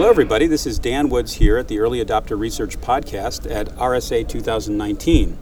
Hello, everybody. This is Dan Woods here at the Early Adopter Research Podcast at RSA 2019.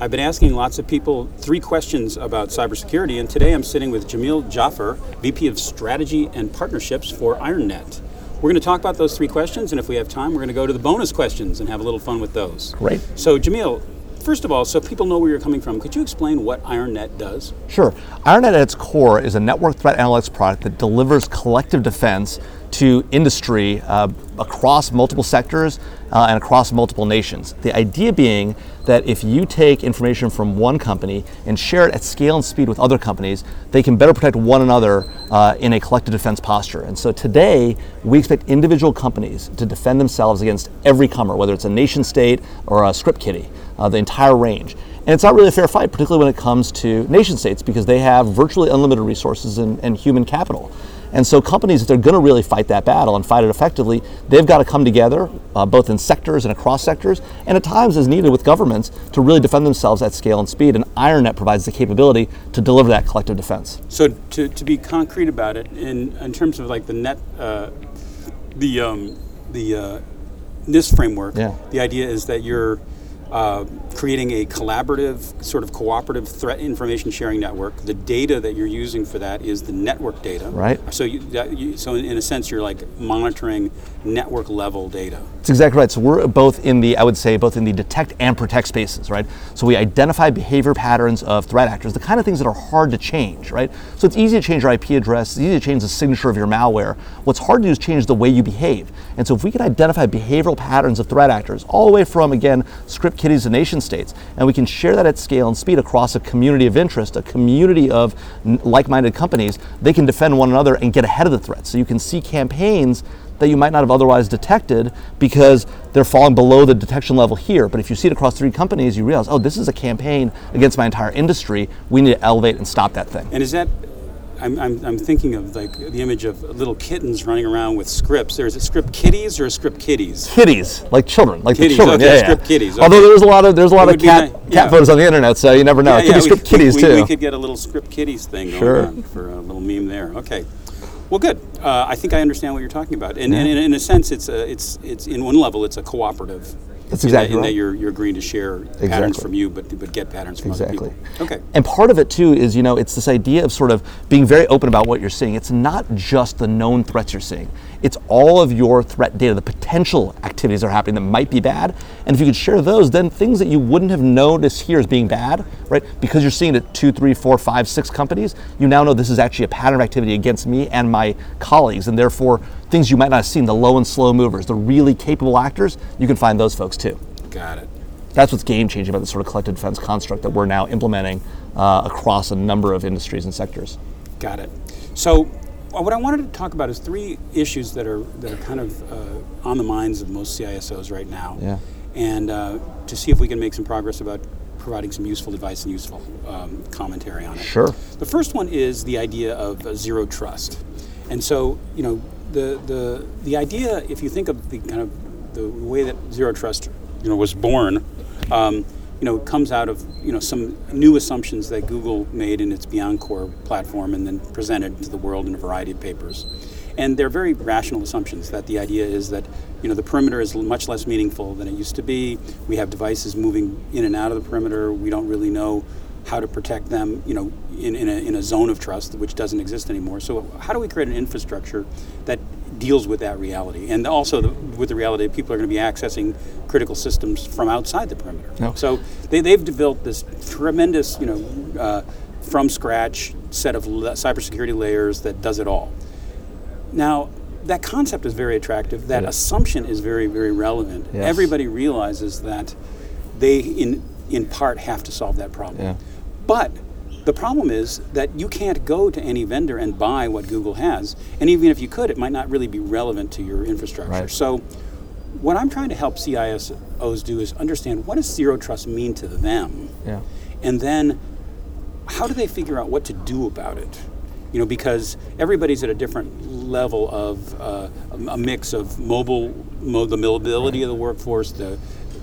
I've been asking lots of people three questions about cybersecurity, and today I'm sitting with Jamil Jaffer, VP of Strategy and Partnerships for IronNet. We're going to talk about those three questions, and if we have time, we're going to go to the bonus questions and have a little fun with those. Great. So, Jamil, First of all, so people know where you're coming from, could you explain what IronNet does? Sure. IronNet at its core is a network threat analytics product that delivers collective defense to industry uh, across multiple sectors uh, and across multiple nations. The idea being that if you take information from one company and share it at scale and speed with other companies, they can better protect one another uh, in a collective defense posture. And so today, we expect individual companies to defend themselves against every comer, whether it's a nation state or a script kiddie, uh, the entire range. And it's not really a fair fight, particularly when it comes to nation states, because they have virtually unlimited resources and, and human capital. And so companies, if they're going to really fight that battle and fight it effectively, they've got to come together, uh, both in sectors and across sectors, and at times as needed with governments to really defend themselves at scale and speed. And IronNet provides the capability to deliver that collective defense. So to, to be concrete about it, in, in terms of like the net, uh, the um, the uh, NIST framework, yeah. the idea is that you're uh, creating a collaborative, sort of cooperative threat information sharing network. The data that you're using for that is the network data. Right. So, you, that, you, so in, a sense, you're like monitoring network level data. That's exactly right. So we're both in the, I would say, both in the detect and protect spaces, right? So we identify behavior patterns of threat actors, the kind of things that are hard to change, right? So it's easy to change your IP address, it's easy to change the signature of your malware. What's hard to do is change the way you behave. And so if we can identify behavioral patterns of threat actors, all the way from, again, script kiddies to nation states, and we can share that at scale and speed across a community of interest, a community of like-minded companies, they can defend one another and get ahead of the threat. So you can see campaigns that you might not have otherwise detected because they're falling below the detection level here. But if you see it across three companies, you realize, oh, this is a campaign against my entire industry. We need to elevate and stop that thing. And is that I'm, I'm, I'm, thinking of like the image of little kittens running around with scripts. There's a script kitties or a script kitties? Kitties, like children, like kitties, the children. Okay, yeah, script yeah. kitties. Okay. Although there's a lot of there's a lot of cat yeah. cat photos on the internet, so you never know. Yeah, it could be script we, kitties we, too. We could get a little script kitties thing sure. going on for a little meme there. Okay. Well, good. Uh, I think I understand what you're talking about, and, and, and in a sense, it's a, it's it's in one level, it's a cooperative that's exactly in that, right. That you're, you're agreeing to share exactly. patterns from you, but but get patterns from exactly. other people. Okay. And part of it too is you know it's this idea of sort of being very open about what you're seeing. It's not just the known threats you're seeing. It's all of your threat data, the potential activities that are happening that might be bad. And if you could share those, then things that you wouldn't have noticed here as being bad, right? Because you're seeing it at two, three, four, five, six companies, you now know this is actually a pattern of activity against me and my colleagues, and therefore things you might not have seen, the low and slow movers, the really capable actors, you can find those folks too. Got it. That's what's game changing about the sort of collective defense construct that we're now implementing uh, across a number of industries and sectors. Got it. So, what I wanted to talk about is three issues that are that are kind of uh, on the minds of most CISOs right now, yeah. and uh, to see if we can make some progress about providing some useful advice and useful um, commentary on it. Sure. The first one is the idea of uh, zero trust, and so you know the the the idea, if you think of the kind of the way that zero trust you know was born, um, you know, comes out of you know some new assumptions that Google made in its BeyondCorp platform and then presented to the world in a variety of papers. And they're very rational assumptions that the idea is that you know the perimeter is much less meaningful than it used to be. We have devices moving in and out of the perimeter. We don't really know how to protect them, you know, in, in, a, in a zone of trust which doesn't exist anymore. So how do we create an infrastructure that deals with that reality, and also the, with the reality that people are going to be accessing critical systems from outside the perimeter. No. So they, they've developed this tremendous, you know, uh, from scratch set of cybersecurity layers that does it all. Now, that concept is very attractive. That assumption is very, very relevant. Yes. Everybody realizes that they, in in part, have to solve that problem. Yeah. But the problem is that you can't go to any vendor and buy what Google has. And even if you could, it might not really be relevant to your infrastructure. Right. So what I'm trying to help CISOs do is understand what does zero trust mean to them? Yeah. And then how do they figure out what to do about it? You know, because everybody's at a different level of uh, a mix of mobile, mo- the mobility right. of the workforce, the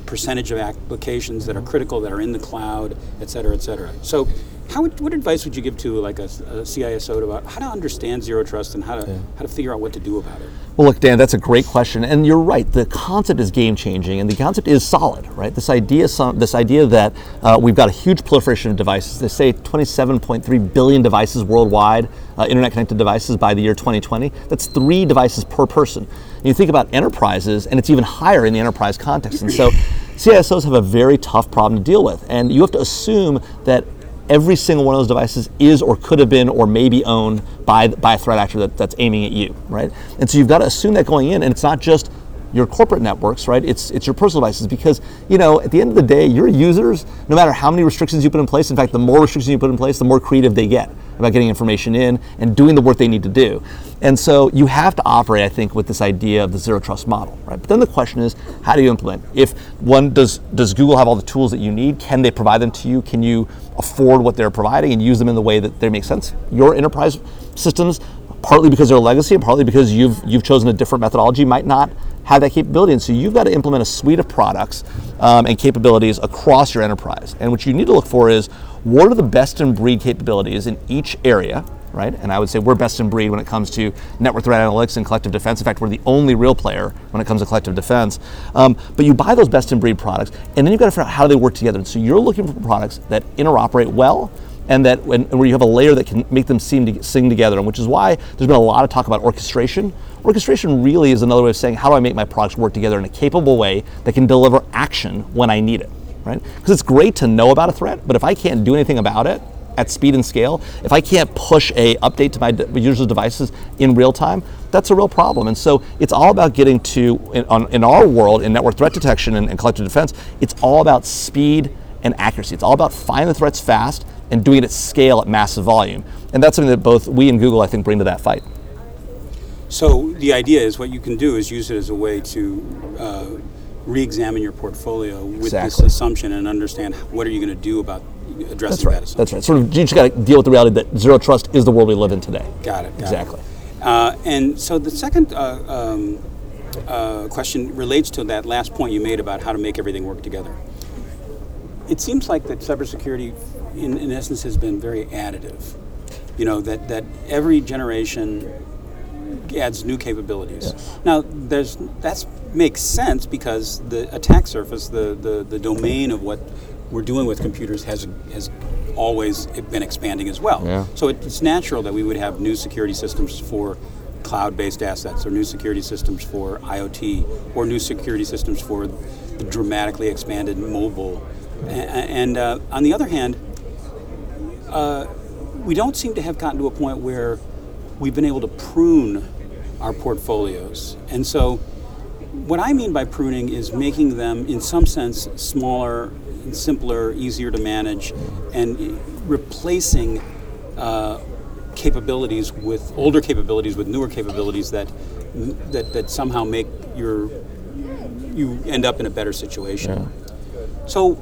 percentage of applications that are critical that are in the cloud, et cetera, et cetera. So how would, what advice would you give to like a, a CISO about how to understand zero trust and how to yeah. how to figure out what to do about it? Well, look, Dan, that's a great question, and you're right. The concept is game changing, and the concept is solid, right? This idea, this idea that uh, we've got a huge proliferation of devices. They say 27.3 billion devices worldwide, uh, internet connected devices by the year 2020. That's three devices per person. And you think about enterprises, and it's even higher in the enterprise context. And so, CISOs have a very tough problem to deal with, and you have to assume that every single one of those devices is or could have been or may be owned by, by a threat actor that, that's aiming at you, right? And so you've got to assume that going in, and it's not just your corporate networks, right? It's it's your personal devices because you know at the end of the day, your users, no matter how many restrictions you put in place, in fact, the more restrictions you put in place, the more creative they get about getting information in and doing the work they need to do. And so you have to operate, I think, with this idea of the zero trust model, right? But then the question is, how do you implement? If one does, does Google have all the tools that you need? Can they provide them to you? Can you afford what they're providing and use them in the way that they make sense? Your enterprise systems, partly because they're legacy and partly because you've you've chosen a different methodology, might not have that capability. And so you've got to implement a suite of products um, and capabilities across your enterprise. And what you need to look for is what are the best in breed capabilities in each area right? And I would say we're best in breed when it comes to network threat analytics and collective defense. In fact, we're the only real player when it comes to collective defense. Um, but you buy those best in breed products, and then you've got to figure out how do they work together. And so you're looking for products that interoperate well. And that when, where you have a layer that can make them seem to sing together, and which is why there's been a lot of talk about orchestration. Orchestration really is another way of saying how do I make my products work together in a capable way that can deliver action when I need it, right? Because it's great to know about a threat, but if I can't do anything about it, at speed and scale, if I can't push a update to my users' devices in real time, that's a real problem. And so it's all about getting to, in, on, in our world, in network threat detection and, and collective defense, it's all about speed and accuracy. It's all about finding the threats fast and doing it at scale at massive volume. And that's something that both we and Google, I think, bring to that fight. So the idea is what you can do is use it as a way to uh, re-examine your portfolio with exactly. this assumption and understand what are you going to do about addressing That's right. that That's right. Sort of, you just got to deal with the reality that zero trust is the world we live in today. Got it. Got exactly. It. Uh, and so the second uh, um, uh, question relates to that last point you made about how to make everything work together. It seems like that cybersecurity, in, in essence, has been very additive. You know that that every generation adds new capabilities. Yes. Now, there's that makes sense because the attack surface, the, the, the domain of what we're doing with computers has has always been expanding as well. Yeah. So it's natural that we would have new security systems for cloud-based assets, or new security systems for IoT, or new security systems for the dramatically expanded mobile. And, uh, on the other hand, uh, we don't seem to have gotten to a point where we've been able to prune our portfolios. And so, what I mean by pruning is making them, in some sense, smaller simpler, easier to manage, and replacing uh, capabilities with older capabilities with newer capabilities that that, that somehow make your you end up in a better situation. Yeah. So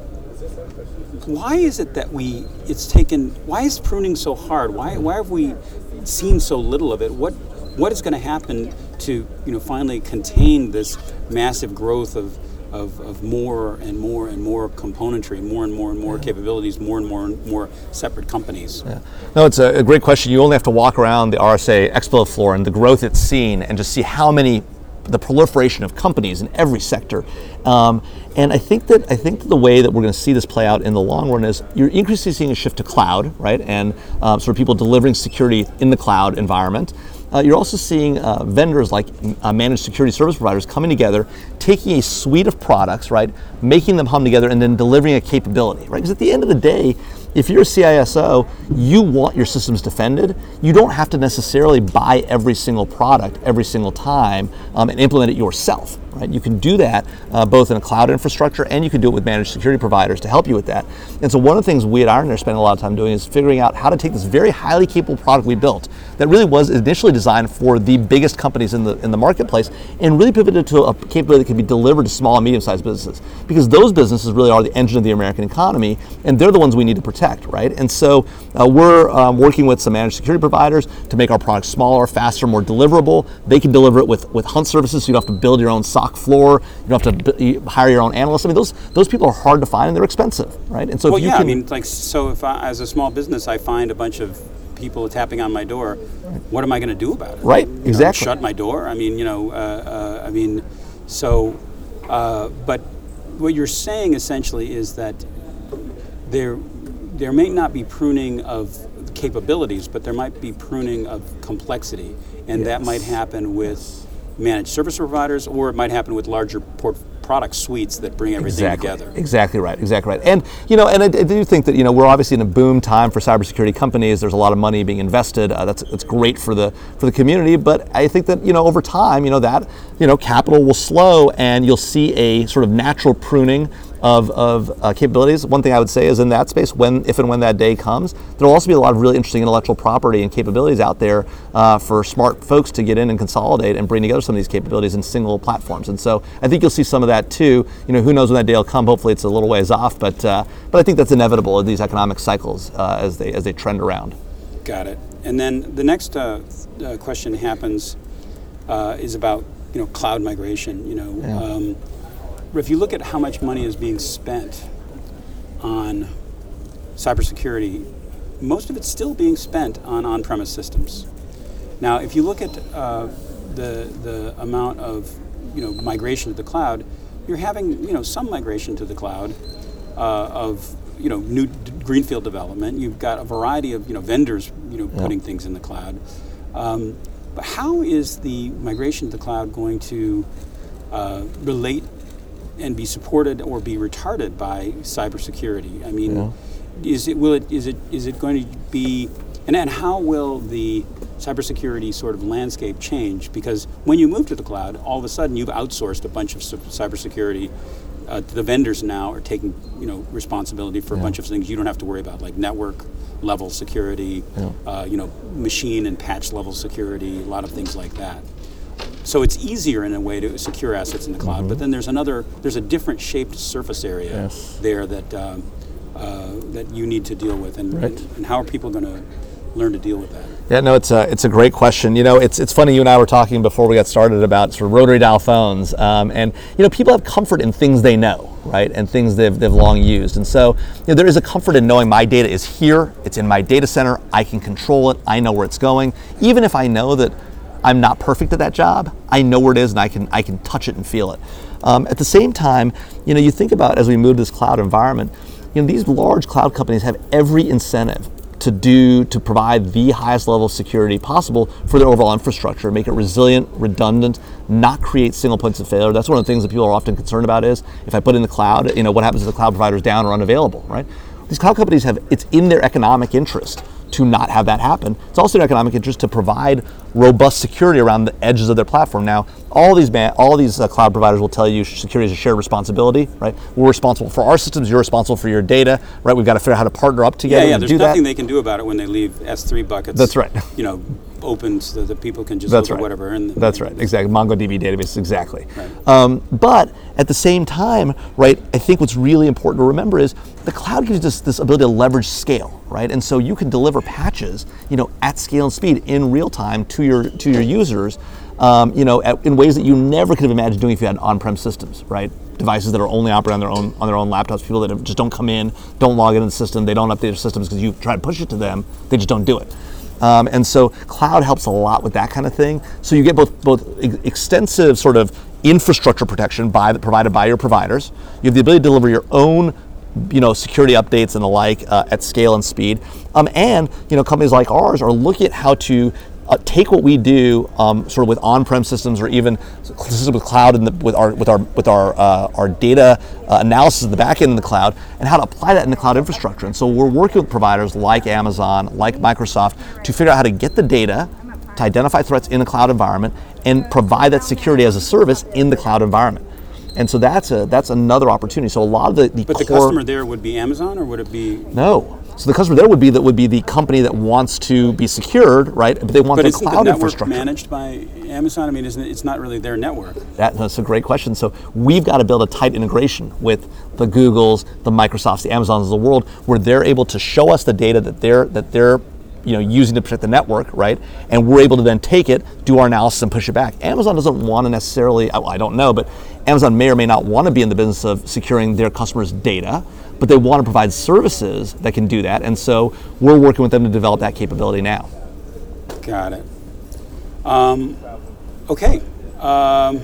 why is it that we it's taken why is pruning so hard? Why why have we seen so little of it? What what is going to happen to you know finally contain this massive growth of of, of more and more and more componentry, more and more and more yeah. capabilities, more and more and more separate companies? Yeah. No, it's a, a, great question. You only have to walk around the RSA Expo floor and the growth it's seen and just see how many the proliferation of companies in every sector. Um, and I think that I think that the way that we're going to see this play out in the long run is you're increasingly seeing a shift to cloud, right? And um, sort of people delivering security in the cloud environment. Uh, you're also seeing uh, vendors like uh, managed security service providers coming together, taking a suite of products, right, making them hum together, and then delivering a capability, right? Because at the end of the day, if you're a CISO, you want your systems defended. You don't have to necessarily buy every single product every single time um, and implement it yourself. Right? You can do that uh, both in a cloud infrastructure and you can do it with managed security providers to help you with that. And so one of the things we at Iron are spending a lot of time doing is figuring out how to take this very highly capable product we built, that really was initially designed for the biggest companies in the in the marketplace, and really pivoted to a capability that can be delivered to small and medium-sized businesses because those businesses really are the engine of the American economy, and they're the ones we need to protect, right? And so uh, we're um, working with some managed security providers to make our product smaller, faster, more deliverable. They can deliver it with with hunt services, so you don't have to build your own Floor, you don't have to b- hire your own analysts. I mean, those those people are hard to find and they're expensive, right? And so Well, if you yeah, can, I mean, like, so if I, as a small business, I find a bunch of people tapping on my door, what am I going to do about it? Right, You know, exactly. shut my door? I mean, you know, uh, uh, I mean, so, uh, but what you're saying essentially is that there, there may not be pruning of capabilities, but there might be pruning of complexity, and that might happen with managed service providers, or it might happen with larger port- product suites that bring everything exactly. together. Exactly right. Exactly right. And you know, and I, I do think that you know we're obviously in a boom time for cybersecurity companies. There's a lot of money being invested. Uh, that's that's great for the for the community. But I think that you know over time, you know that you know capital will slow, and you'll see a sort of natural pruning of, of uh, capabilities. One thing I would say is in that space, when if and when that day comes, there will also be a lot of really interesting intellectual property and capabilities out there uh, for smart folks to get in and consolidate and bring together some of these capabilities in single platforms. And so I think you'll see some of that too. You know, who knows when that day will come? Hopefully, it's a little ways off, but uh, but I think that's inevitable in these economic cycles uh, as they as they trend around. Got it. And then the next uh, uh, question happens uh, is about you know cloud migration. You know, um, if you look at how much money is being spent on cybersecurity, most of it's still being spent on on-premise systems. Now, if you look at uh, the the amount of you know migration to the cloud, you're having you know some migration to the cloud uh, of you know new d- greenfield development. You've got a variety of you know vendors you know putting things in the cloud. Um, but how is the migration to the cloud going to uh, relate and be supported or be retarded by cybersecurity? I mean, is it will it is it is it going to be and and how will the cybersecurity sort of landscape change? Because when you move to the cloud, all of a sudden you've outsourced a bunch of cybersecurity. Uh, the vendors now are taking you know responsibility for a bunch of things you don't have to worry about, like network level security, uh, you know, machine and patch level security, a lot of things like that. So it's easier in a way to secure assets in the cloud, but then there's another, there's a different shaped surface area Mm-hmm. Yes. there that um, uh, that you need to deal with, and Right. and how are people going to learn to deal with that? Yeah, no, it's a it's a great question. You know, it's it's funny. You and I were talking before we got started about sort of rotary dial phones, um, and you know, people have comfort in things they know, right, and things they've they've long used. And so, you know, there is a comfort in knowing my data is here. It's in my data center. I can control it. I know where it's going, even if I know that I'm not perfect at that job. I know where it is, and I can I can touch it and feel it. Um, at the same time, you know, you think about as we move to this cloud environment, you know, these large cloud companies have every incentive to do to provide the highest level of security possible for their overall infrastructure, make it resilient, redundant, not create single points of failure. That's one of the things that people are often concerned about is if I put in the cloud, you know, what happens if the cloud provider is down or unavailable, right? These cloud companies have it's in their economic interest to not have that happen. It's also in their economic interest to provide robust security around the edges of their platform. Now, all these man, all these uh, cloud providers will tell you security is a shared responsibility, right? We're responsible for our systems, you're responsible for your data, right? We've got to figure out how to partner up together yeah. yeah, There's do nothing that. they can do about it when they leave S3 buckets. That's right. You know, open so that people can just That's look right. at whatever. And That's right, exactly. MongoDB database, exactly. Right. Um, but at the same time, right, I think what's really important to remember is the cloud gives us this, ability to leverage scale, right? And so you can deliver patches, you know, at scale and speed in real time to your to your users, um, you know, at, in ways that you never could have imagined doing if you had on-prem systems, right? Devices that are only operating on their own on their own laptops, people that have- just don't come in, don't log into the system, they don't update their systems because you try to push it to them, they just don't do it. Um, and so cloud helps a lot with that kind of thing. So you get both both ex- extensive sort of infrastructure protection by the, provided by your providers. You have the ability to deliver your own you know security updates and the like uh, at scale and speed. Um, and you know companies like ours are looking at how to uh, take what we do um, sort of with on-prem systems or even systems with cloud and with our with our with our uh, our data uh, analysis of the back end in the cloud and how to apply that in the cloud infrastructure. And so we're working with providers like Amazon, like Microsoft, to figure out how to get the data to identify threats in a cloud environment and provide that security as a service in the cloud environment. And so that's a that's another opportunity. So a lot of the, the But the customer there would be Amazon, or would it be? no. So the customer there would be that would be the company that wants to be secured, right? But they want But the the cloud network infrastructure. managed by Amazon? I mean, isn't it, it's not really their network. That, that's a great question. So we've got to build a tight integration with the Googles, the Microsofts, the Amazons of the world, where they're able to show us the data that they're that they're you know using to protect the network, right? And we're able to then take it, do our analysis, and push it back. Amazon doesn't want to necessarily. I don't know, but Amazon may or may not want to be in the business of securing their customers' data. But they want to provide services that can do that, and so we're working with them to develop that capability now. Got it. Um, okay. Um,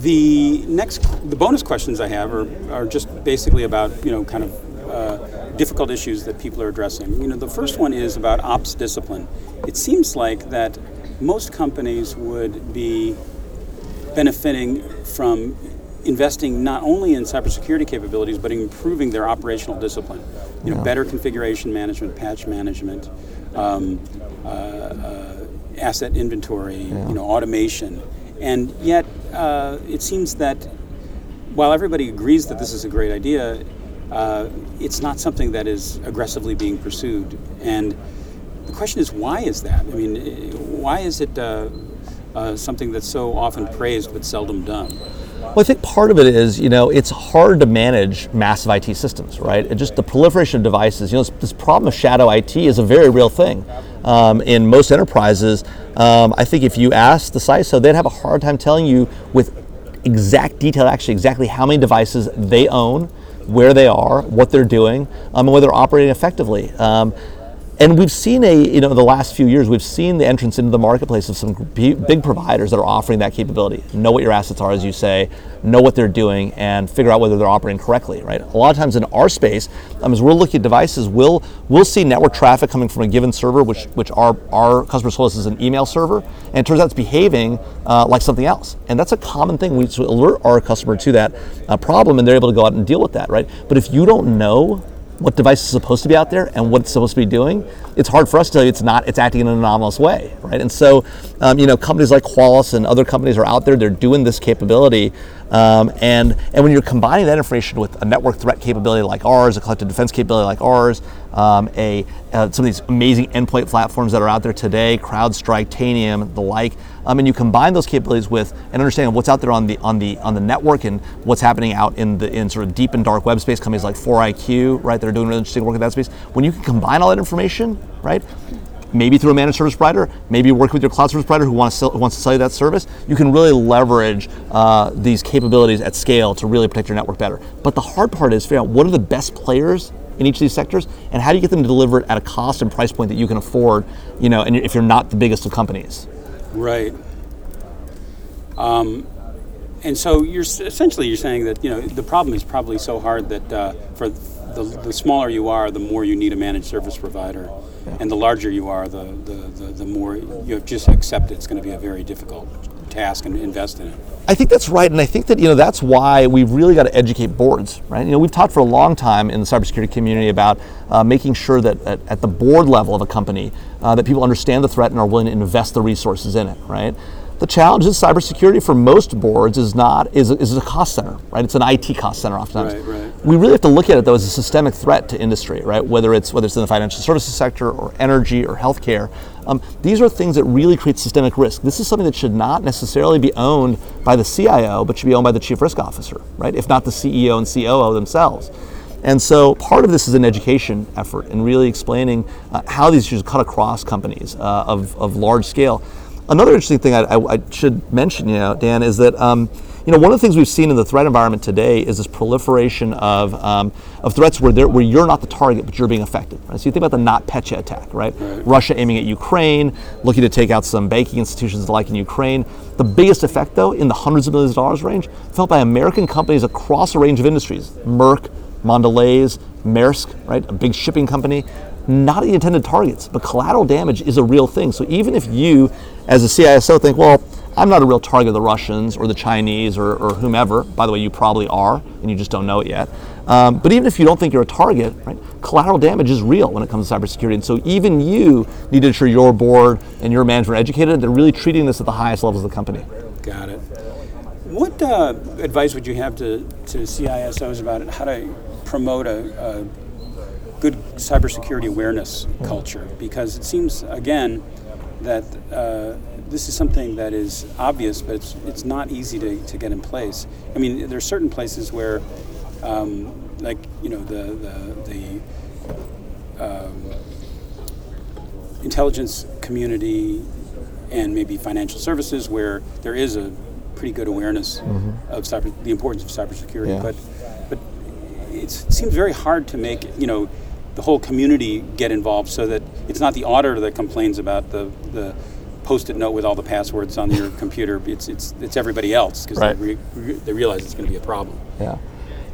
the next, the bonus questions I have are, are just basically about you know kind of uh, difficult issues that people are addressing. You know, the first one is about ops discipline. It seems like that most companies would be benefiting from investing not only in cybersecurity capabilities but improving their operational discipline. You know, better configuration management, patch management, um, uh, uh, asset inventory, you know, automation, and yet uh, it seems that while everybody agrees that this is a great idea, uh, it's not something that is aggressively being pursued. And the question is, why is that? I mean, why is it uh, uh, something that's so often praised but seldom done? Well, I think part of it is, you know, it's hard to manage massive IT systems, right? It just the proliferation of devices. You know, this, this problem of shadow IT is a very real thing. Um, in most enterprises, um, I think if you ask the CISO, they'd have a hard time telling you with exact detail, actually, exactly how many devices they own, where they are, what they're doing, um, and whether they're operating effectively. Um, and we've seen a, you know, the last few years, we've seen the entrance into the marketplace of some big providers that are offering that capability. Know what your assets are, as you say, know what they're doing, and figure out whether they're operating correctly, right? A lot of times in our space, um, as we're looking at devices, we'll, we'll see network traffic coming from a given server, which, which our, our customers told us is an email server, and it turns out it's behaving uh, like something else. And that's a common thing. We alert our customer to that uh, problem, and they're able to go out and deal with that, right? But if you don't know what device is supposed to be out there and what it's supposed to be doing, it's hard for us to tell you it's not, it's acting in an anomalous way, right? And so, um, you know, companies like Qualys and other companies are out there, they're doing this capability. Um, and, and when you're combining that information with a network threat capability like ours, a collective defense capability like ours, um, a, uh, some of these amazing endpoint platforms that are out there today, CrowdStrike, Tanium, the like, um, and you combine those capabilities with an understanding of what's out there on the on the on the network and what's happening out in the in sort of deep and dark web space. Companies like 4IQ, right, that are doing really interesting work in that space. When you can combine all that information, right, maybe through a managed service provider, maybe working with your cloud service provider who, wants to sell, who wants to sell you that service, you can really leverage uh, these capabilities at scale to really protect your network better. But the hard part is figuring out what are the best players in each of these sectors, and how do you get them to deliver it at a cost and price point that you can afford, you know, and if you're not the biggest of companies. Right. Um, and so you're essentially you're saying that you know the problem is probably so hard that uh, for the, the smaller you are, the more you need a managed service provider, and the larger you are, the, the, the, the more you have just accept it's going to be a very difficult task and invest in it. I think that's right, and I think that you know that's why we've really got to educate boards, right? You know, we've talked for a long time in the cybersecurity community about uh, making sure that at, at, the board level of a company, uh, that people understand the threat and are willing to invest the resources in it, right? The challenge is cybersecurity for most boards is not is, is a cost center, right? It's an IT cost center oftentimes. Right, right. We really have to look at it though as a systemic threat to industry, right? Whether it's whether it's in the financial services sector or energy or healthcare. Um, these are things that really create systemic risk. This is something that should not necessarily be owned by the CIO, but should be owned by the chief risk officer, right? If not the CEO and COO themselves. And so part of this is an education effort and really explaining uh, how these issues cut across companies uh, of, of large scale. Another interesting thing I, I, I should mention, you know, Dan, is that um, you know one of the things we've seen in the threat environment today is this proliferation of, um, of threats where, where you're not the target but you're being affected. Right? So you think about the NotPetya attack, right? Right. Russia aiming at Ukraine, looking to take out some banking institutions like in Ukraine. The biggest effect, though, in the hundreds of millions of dollars range, felt by American companies across a range of industries: Merck, Mondelez, Maersk, right? A big shipping company not the intended targets, but collateral damage is a real thing. So even if you, as a CISO, think, well, I'm not a real target of the Russians or the Chinese or, or whomever, by the way, you probably are, and you just don't know it yet. Um, but even if you don't think you're a target, right, collateral damage is real when it comes to cybersecurity. And so even you need to ensure your board and your management are educated. They're really treating this at the highest levels of the company. Got it. What uh, advice would you have to, to CISOs about it, how to promote a, a good cybersecurity awareness culture because it seems again that uh, this is something that is obvious, but it's, it's not easy to, to get in place. I mean, there are certain places where, um, like you know, the the, the um, intelligence community and maybe financial services where there is a pretty good awareness of cyber, the importance of cybersecurity. Yeah. But but it's, it seems very hard to make you know the whole community get involved so that it's not the auditor that complains about the the post-it note with all the passwords on your computer. It's it's it's everybody else because Right. they, re, re- they realize it's going to be a problem. Yeah.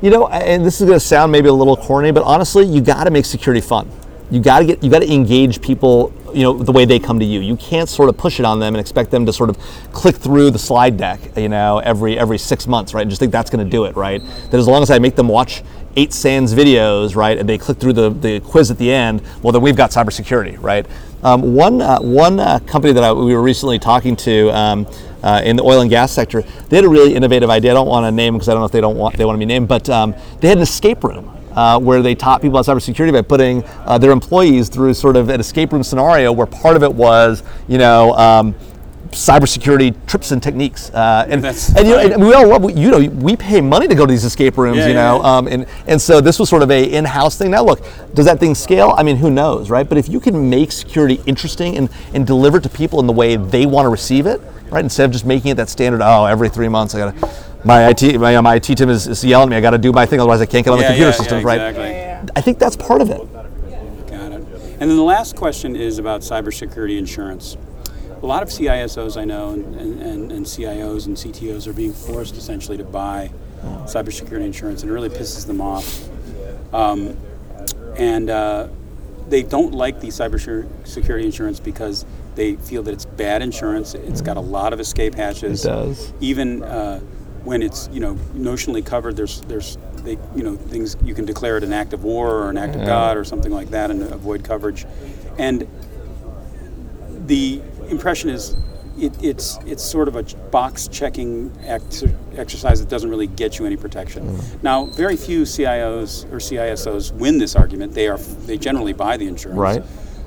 You know, and this is going to sound maybe a little corny, but honestly, you got to make security fun. You got to get, you got to engage people, you know, the way they come to you. You can't sort of push it on them and expect them to sort of click through the slide deck, you know, every every six months, right? And just think that's going to do it, right? That as long as I make them watch eight SANS videos, right, and they click through the, the quiz at the end, well, then we've got cybersecurity, right? Um, one uh, one uh, company that I, we were recently talking to. Um, uh, in the oil and gas sector, they had a really innovative idea. I don't want to name because I don't know if they don't want they want to be named, but um, they had an escape room uh, where they taught people about cybersecurity by putting uh, their employees through sort of an escape room scenario where part of it was, you know. Cybersecurity trips and techniques, uh, and That's and, you know, and we all love you know we pay money to go to these escape rooms, Yeah, you know, yeah. um, and and so this was sort of a in-house thing. Now look, does that thing scale? I mean, who knows, right? But if you can make security interesting and and deliver it to people in the way they want to receive it, right, instead of just making it that standard, oh, every three months I gotta. My IT, my, my IT team is, is yelling at me. I got to do my thing, otherwise I can't get on the computer yeah, systems, yeah, right? exactly. I think that's part of it. Got it. And then the last question is about cybersecurity insurance. A lot of CISOs I know and, and, and CIOs and CTOs are being forced essentially to buy cybersecurity insurance, and it really pisses them off. Um, and uh, they don't like the cybersecurity insurance because they feel that it's bad insurance. It's got a lot of escape hatches. It does. Even uh, when it's you know notionally covered, there's there's they you know things you can declare it an act of war or an act of God or something like that and avoid coverage. And the impression is it, it's it's sort of a box checking ex- exercise that doesn't really get you any protection. Mm. Now, very few CIOs or CISOs win this argument. They are they generally buy the insurance. Right.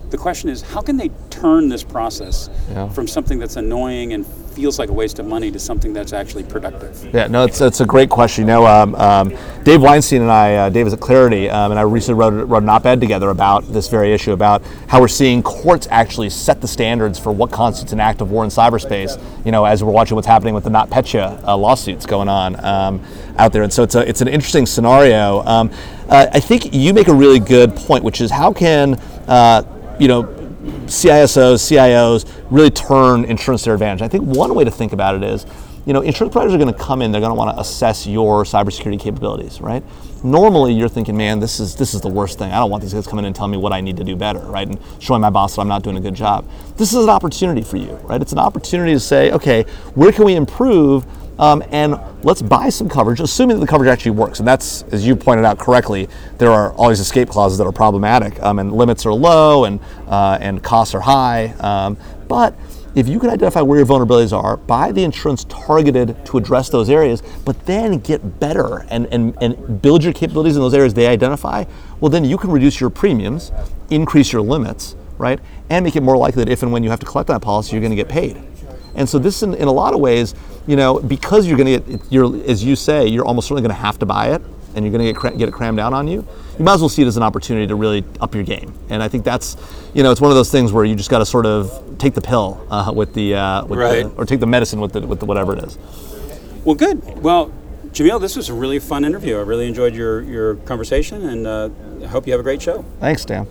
The question is, how can they turn this process Yeah. from something that's annoying and feels like a waste of money to something that's actually productive? Yeah, no, it's, it's a great question. You know, um, um, Dave Weinstein and I, uh, Dave is at Claroty, um, and I recently wrote, wrote an op-ed together about this very issue, about how we're seeing courts actually set the standards for what constitutes an act of war in cyberspace. You know, as we're watching what's happening with the NotPetya uh, lawsuits going on um, out there, and so it's a, it's an interesting scenario. Um, uh, I think you make a really good point, which is how can uh, you know CISOs, CIOs really turn insurance to their advantage. I think one way to think about it is, you know, insurance providers are going to come in. They're going to want to assess your cybersecurity capabilities, right? Normally, you're thinking, man, this is this is the worst thing. I don't want these guys coming in and telling me what I need to do better, right? And showing my boss that I'm not doing a good job. This is an opportunity for you, right? It's an opportunity to say, okay, where can we improve? Um, and let's buy some coverage, assuming that the coverage actually works. And that's, as you pointed out correctly, there are all these escape clauses that are problematic, um, and limits are low, and uh, and costs are high. Um, but if you can identify where your vulnerabilities are, buy the insurance targeted to address those areas, but then get better and, and, and build your capabilities in those areas they identify, well, then you can reduce your premiums, increase your limits, right? And make it more likely that if and when you have to collect that policy, you're going to get paid. And so this, in, in a lot of ways, you know, because you're going to get, you're, as you say, you're almost certainly going to have to buy it, and you're going to get cra- get it crammed down on you. You might as well see it as an opportunity to really up your game. And I think that's, you know, it's one of those things where you just got to sort of take the pill uh, with the, uh, with Right. the, or take the medicine with the, with the whatever it is. Well, good. Well, Jamil, this was a really fun interview. I really enjoyed your, your conversation, and uh, I hope you have a great show. Thanks, Dan.